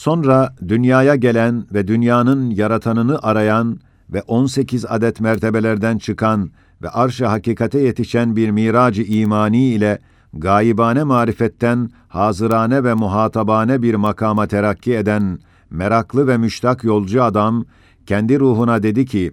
Sonra dünyaya gelen ve dünyanın yaratanını arayan ve 18 adet mertebelerden çıkan ve arş-ı hakikate yetişen bir miracı imani ile gaibane marifetten hazırane ve muhatabane bir makama terakki eden meraklı ve müştak yolcu adam kendi ruhuna dedi ki,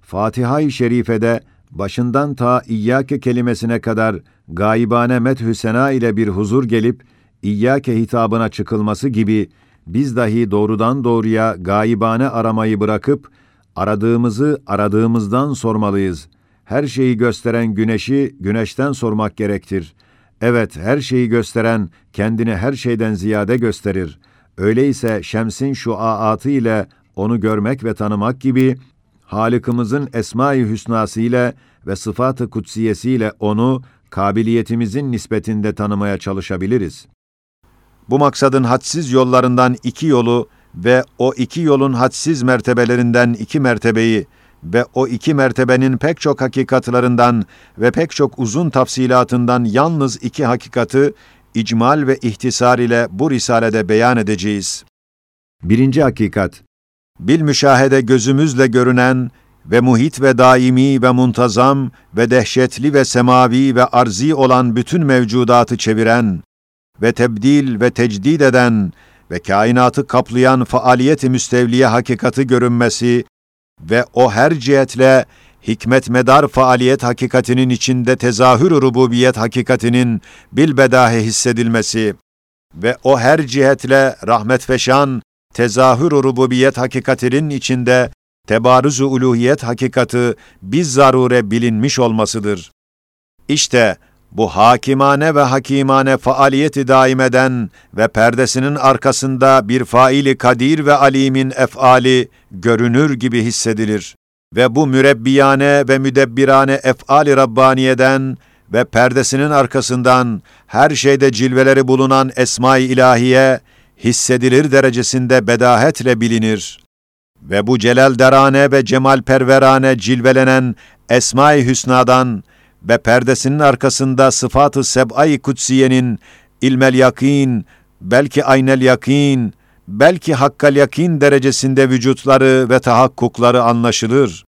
Fatiha-i Şerife'de başından ta İyyâke kelimesine kadar gaibane methü sena ile bir huzur gelip İyyâke hitabına çıkılması gibi biz dahi doğrudan doğruya gaibane aramayı bırakıp aradığımızı aradığımızdan sormalıyız. Her şeyi gösteren güneşi güneşten sormak gerektir. Evet, her şeyi gösteren kendini her şeyden ziyade gösterir. Öyleyse şemsin şu aatı ile onu görmek ve tanımak gibi Halık'ımızın esma-i hüsnası ile ve sıfat-ı kutsiyesiyle onu kabiliyetimizin nispetinde tanımaya çalışabiliriz. Bu maksadın hadsiz yollarından iki yolu ve o iki yolun hadsiz mertebelerinden iki mertebeyi ve o iki mertebenin pek çok hakikatlarından ve pek çok uzun tafsilatından yalnız iki hakikati icmal ve ihtisar ile bu risalede beyan edeceğiz. Birinci hakikat, bil müşahede gözümüzle görünen ve muhit ve daimi ve muntazam ve dehşetli ve semavi ve arzi olan bütün mevcudatı çeviren ve tebdil ve tecdid eden ve kainatı kaplayan faaliyeti müstevliye hakikati görünmesi ve o her cihetle hikmet medar faaliyet hakikatinin içinde tezahür rububiyet hakikatinin bilbedahe hissedilmesi ve o her cihetle rahmet feşan tezahür rububiyet hakikatinin içinde tebarüz-ü uluhiyet hakikati biz zarure bilinmiş olmasıdır. İşte bu hakimane ve hakimane faaliyeti daim eden ve perdesinin arkasında bir faili kadir ve alimin efali görünür gibi hissedilir. Ve bu mürebbiyane ve müdebbirane efali Rabbaniye'den ve perdesinin arkasından her şeyde cilveleri bulunan esma-i ilahiye hissedilir derecesinde bedahetle bilinir. Ve bu celal derane ve cemal perverane cilvelenen esma-i hüsnadan ve perdesinin arkasında sıfat-ı seb'ay kutsiyenin ilmel yakin, belki aynel yakin, belki hakkal yakin derecesinde vücutları ve tahakkukları anlaşılır.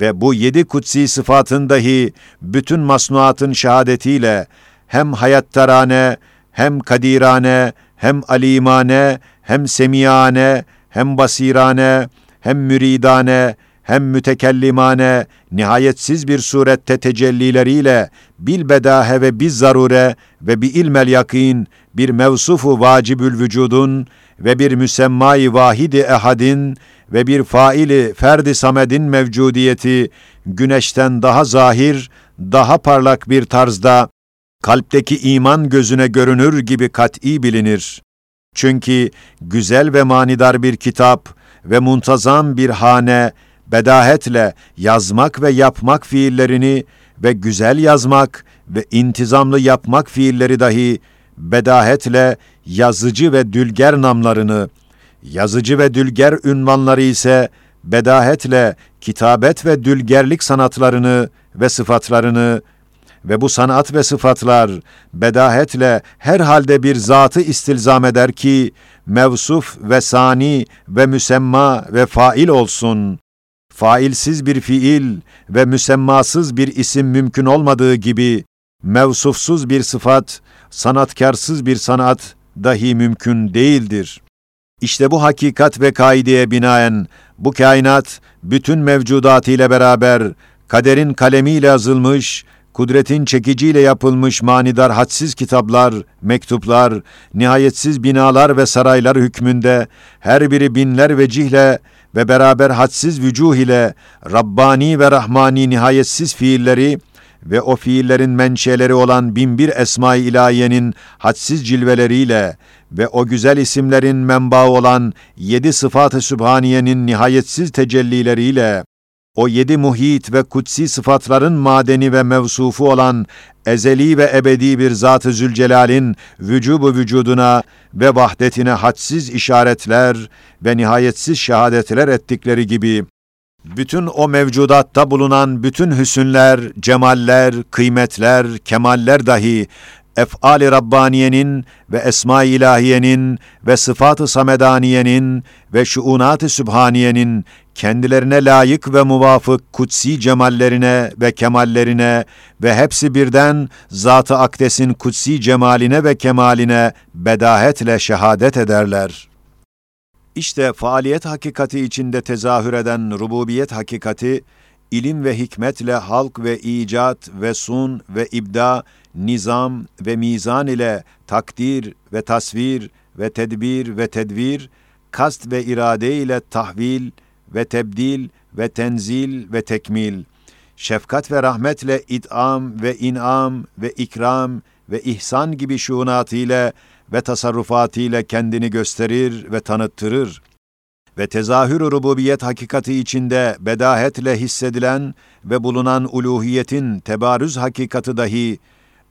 Ve bu yedi kutsi sıfatın dahi bütün masnuatın şehadetiyle hem hayattarane, hem kadirane, hem alimane, hem semiyane, hem basirane, hem müridane, hem mütekellimane, nihayetsiz bir surette tecellileriyle bil bedahe ve biz zarure ve bi ilmel yakin bir mevsufu vacibül vücudun ve bir müsemmayı vahidi ehadin ve bir faili ferdi samedin mevcudiyeti güneşten daha zahir, daha parlak bir tarzda kalpteki iman gözüne görünür gibi kat'i bilinir. Çünkü güzel ve manidar bir kitap ve muntazam bir hane bedahetle yazmak ve yapmak fiillerini ve güzel yazmak ve intizamlı yapmak fiilleri dahi bedahetle yazıcı ve dülger namlarını, yazıcı ve dülger ünvanları ise bedahetle kitabet ve dülgerlik sanatlarını ve sıfatlarını ve bu sanat ve sıfatlar bedahetle her halde bir zatı istilzam eder ki mevsuf ve sani ve müsemma ve fail olsun failsiz bir fiil ve müsemmasız bir isim mümkün olmadığı gibi, mevsufsuz bir sıfat, sanatkarsız bir sanat dahi mümkün değildir. İşte bu hakikat ve kaideye binaen bu kainat bütün mevcudatıyla beraber kaderin kalemiyle yazılmış, kudretin çekiciyle yapılmış manidar hadsiz kitaplar, mektuplar, nihayetsiz binalar ve saraylar hükmünde her biri binler vecihle ve beraber hadsiz vücuh ile Rabbani ve Rahmani nihayetsiz fiilleri ve o fiillerin menşeleri olan binbir esma-i ilahiyenin hadsiz cilveleriyle ve o güzel isimlerin menbaı olan yedi sıfat-ı sübhaniyenin nihayetsiz tecellileriyle o yedi muhit ve kutsi sıfatların madeni ve mevsufu olan ezeli ve ebedi bir Zat-ı Zülcelal'in vücubu vücuduna ve vahdetine hadsiz işaretler ve nihayetsiz şehadetler ettikleri gibi, bütün o mevcudatta bulunan bütün hüsünler, cemaller, kıymetler, kemaller dahi ef'al-i Rabbaniye'nin ve esma-i ilahiyenin ve sıfat-ı samedaniyenin ve şuunat-ı sübhaniyenin kendilerine layık ve muvafık kutsi cemallerine ve kemallerine ve hepsi birden Zat-ı Akdes'in kutsi cemaline ve kemaline bedahetle şehadet ederler. İşte faaliyet hakikati içinde tezahür eden rububiyet hakikati, ilim ve hikmetle halk ve icat ve sun ve ibda, nizam ve mizan ile takdir ve tasvir ve tedbir ve tedvir, kast ve irade ile tahvil ve tebdil ve tenzil ve tekmil, şefkat ve rahmetle idam ve inam ve ikram ve ihsan gibi şuunatıyla ve tasarrufatıyla kendini gösterir ve tanıttırır ve tezahür rububiyet hakikati içinde bedahetle hissedilen ve bulunan uluhiyetin tebarüz hakikati dahi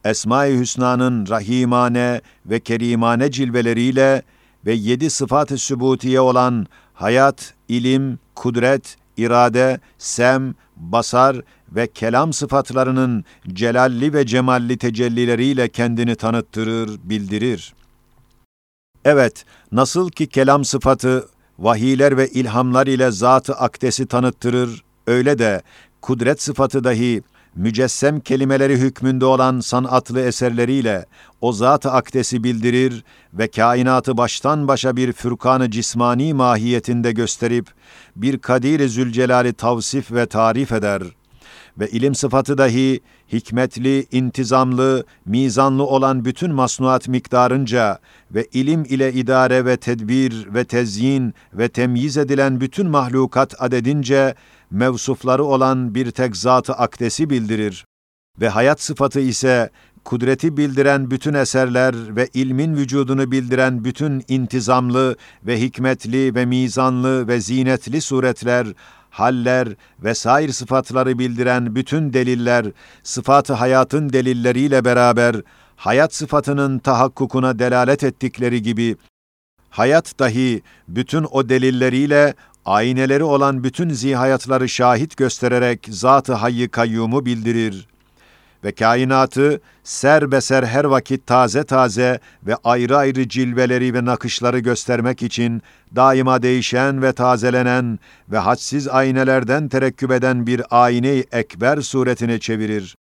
Esma-i Hüsna'nın rahimane ve kerimane cilveleriyle ve yedi sıfat-ı sübutiye olan hayat, ilim, kudret, irade, sem, basar ve kelam sıfatlarının celalli ve cemalli tecellileriyle kendini tanıttırır, bildirir. Evet, nasıl ki kelam sıfatı vahiyler ve ilhamlar ile zat-ı akdesi tanıttırır, öyle de kudret sıfatı dahi mücessem kelimeleri hükmünde olan sanatlı eserleriyle o zat-ı akdesi bildirir ve kainatı baştan başa bir fürkanı cismani mahiyetinde gösterip bir kadir-i zülcelali tavsif ve tarif eder ve ilim sıfatı dahi hikmetli, intizamlı, mizanlı olan bütün masnuat miktarınca ve ilim ile idare ve tedbir ve tezyin ve temyiz edilen bütün mahlukat adedince mevsufları olan bir tek zat-ı akdesi bildirir. Ve hayat sıfatı ise kudreti bildiren bütün eserler ve ilmin vücudunu bildiren bütün intizamlı ve hikmetli ve mizanlı ve zinetli suretler, haller ve sair sıfatları bildiren bütün deliller, sıfatı hayatın delilleriyle beraber hayat sıfatının tahakkukuna delalet ettikleri gibi, hayat dahi bütün o delilleriyle ayneleri olan bütün zihayatları şahit göstererek Zat-ı Hayy Kayyum'u bildirir ve kainatı serbeser her vakit taze taze ve ayrı ayrı cilveleri ve nakışları göstermek için daima değişen ve tazelenen ve hadsiz aynelerden terekküp eden bir ayne-i ekber suretine çevirir.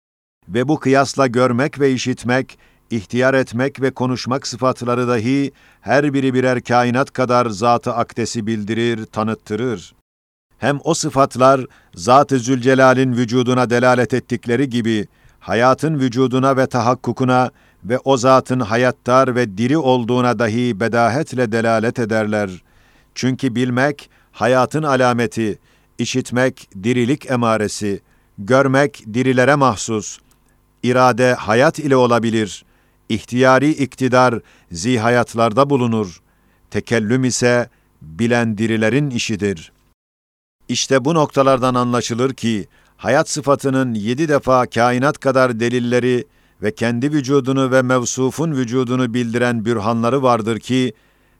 Ve bu kıyasla görmek ve işitmek, ihtiyar etmek ve konuşmak sıfatları dahi her biri birer kainat kadar zat-ı akdesi bildirir, tanıttırır. Hem o sıfatlar Zat-ı Zülcelal'in vücuduna delalet ettikleri gibi hayatın vücuduna ve tahakkukuna ve o zatın hayattar ve diri olduğuna dahi bedahetle delalet ederler. Çünkü bilmek hayatın alameti, işitmek dirilik emaresi, görmek dirilere mahsus, irade hayat ile olabilir, ihtiyari iktidar zihayatlarda bulunur, tekellüm ise bilen dirilerin işidir. İşte bu noktalardan anlaşılır ki, hayat sıfatının yedi defa kainat kadar delilleri ve kendi vücudunu ve mevsufun vücudunu bildiren bürhanları vardır ki,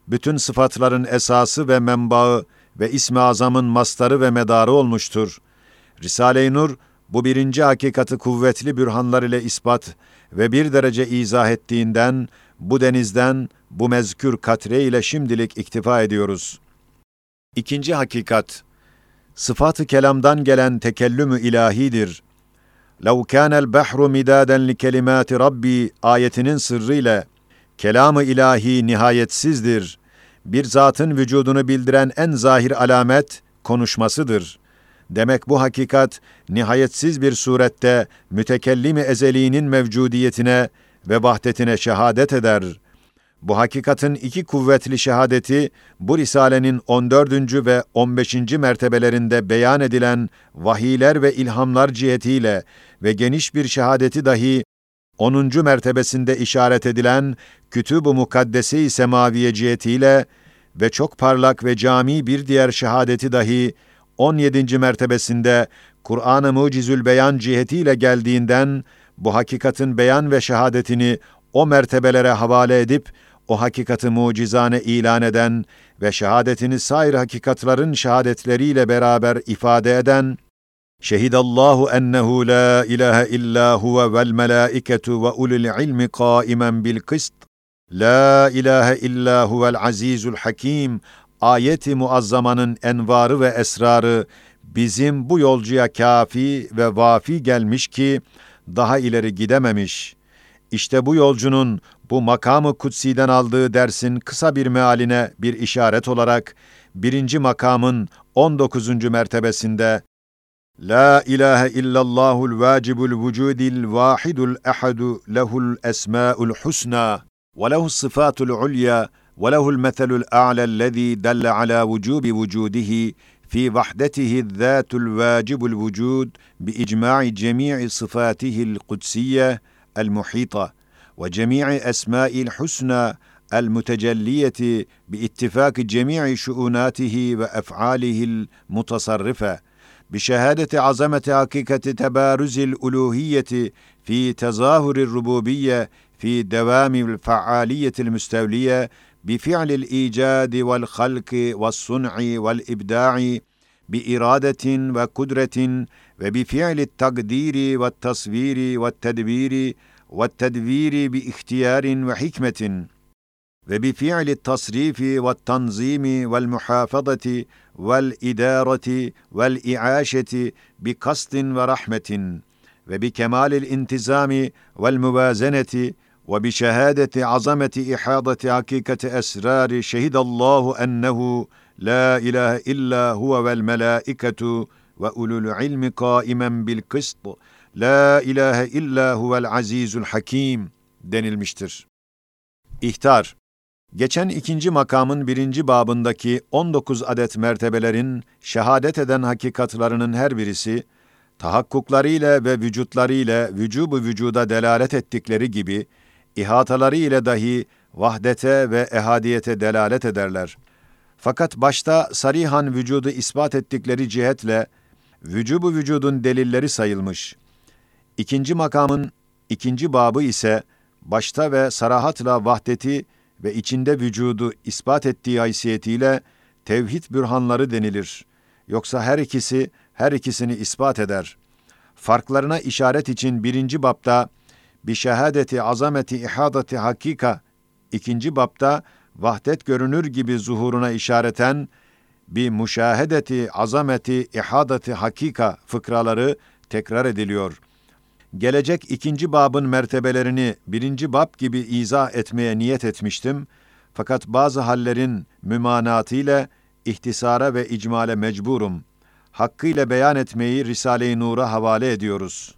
bütün sıfatların esası ve menbaı ve ismi azamın mastarı ve medarı olmuştur. Risale-i Nur, bu birinci hakikati kuvvetli bürhanlar ile ispat ve bir derece izah ettiğinden, bu denizden, bu mezkür katre ile şimdilik iktifa ediyoruz. İkinci hakikat, sıfat-ı kelamdan gelen tekellümü ilahidir. لَوْ كَانَ الْبَحْرُ مِدَادًا لِكَلِمَاتِ Rabbi ayetinin sırrıyla, kelamı ilahi nihayetsizdir. Bir zatın vücudunu bildiren en zahir alamet, konuşmasıdır. Demek bu hakikat, nihayetsiz bir surette mütekellimi ezeliğinin mevcudiyetine ve vahdetine şehadet eder.'' Bu hakikatin iki kuvvetli şehadeti, bu Risale'nin 14. ve 15. mertebelerinde beyan edilen vahiyler ve ilhamlar cihetiyle ve geniş bir şehadeti dahi 10. mertebesinde işaret edilen Kütüb-ü Mukaddese-i Semaviye cihetiyle ve çok parlak ve cami bir diğer şehadeti dahi 17. mertebesinde Kur'an-ı Mucizül Beyan cihetiyle geldiğinden bu hakikatin beyan ve şehadetini o mertebelere havale edip o hakikati mucizane ilan eden ve şehadetini sair hakikatların şehadetleriyle beraber ifade eden Şehidallahu ennehu la ilahe illa huve vel melaiketu ve ulul ilmi kaimen bil kıst. La ilahe illa huvel azizul hakim. Ayeti muazzamanın envarı ve esrarı bizim bu yolcuya kafi ve vafi gelmiş ki daha ileri gidememiş. İşte bu yolcunun bu makamı kutsiden aldığı dersin kısa bir mealine bir işaret olarak birinci makamın 19. mertebesinde La ilahe illallahul vacibul vücudil vahidul ehadu lehul esmaul husna ve lehus sıfatul ulya ve lehul metelul a'la allazi dalla ala vücubi vücudihi fi vahdetihi zâtul vacibul vücud bi icma'i cemî'i sıfatihi'l kudsiyye المحيطه وجميع أسماء الحسنى المتجلية باتفاق جميع شؤوناته وأفعاله المتصرفة بشهادة عظمة حقيقة تبارز الألوهية في تظاهر الربوبية في دوام الفعالية المستولية بفعل الإيجاد والخلق والصنع والإبداع بإرادة وقدرة وبفعل التقدير والتصوير والتدبير والتدبير باختيار وحكمة وبفعل التصريف والتنظيم والمحافظة والإدارة والإعاشة بقصد ورحمة وبكمال الانتظام والموازنة وبشهادة عظمة إحاضة حقيقة أسرار شهد الله أنه لا إله إلا هو والملائكة ve ulul ilmi kaimen bil kıst. La ilahe illa huvel azizul hakim denilmiştir. İhtar Geçen ikinci makamın birinci babındaki 19 adet mertebelerin şehadet eden hakikatlarının her birisi, tahakkuklarıyla ve vücutlarıyla vücubu vücuda delalet ettikleri gibi, ihataları ile dahi vahdete ve ehadiyete delalet ederler. Fakat başta sarihan vücudu ispat ettikleri cihetle, vücubu vücudun delilleri sayılmış. İkinci makamın ikinci babı ise, başta ve sarahatla vahdeti ve içinde vücudu ispat ettiği haysiyetiyle tevhid bürhanları denilir. Yoksa her ikisi her ikisini ispat eder. Farklarına işaret için birinci bapta bir şehadeti azameti ihadati hakika, ikinci bapta vahdet görünür gibi zuhuruna işareten bir müşahedeti azameti ihadati hakika fıkraları tekrar ediliyor gelecek ikinci babın mertebelerini birinci bab gibi izah etmeye niyet etmiştim. Fakat bazı hallerin mümanatıyla ihtisara ve icmale mecburum. Hakkıyla beyan etmeyi Risale-i Nur'a havale ediyoruz.''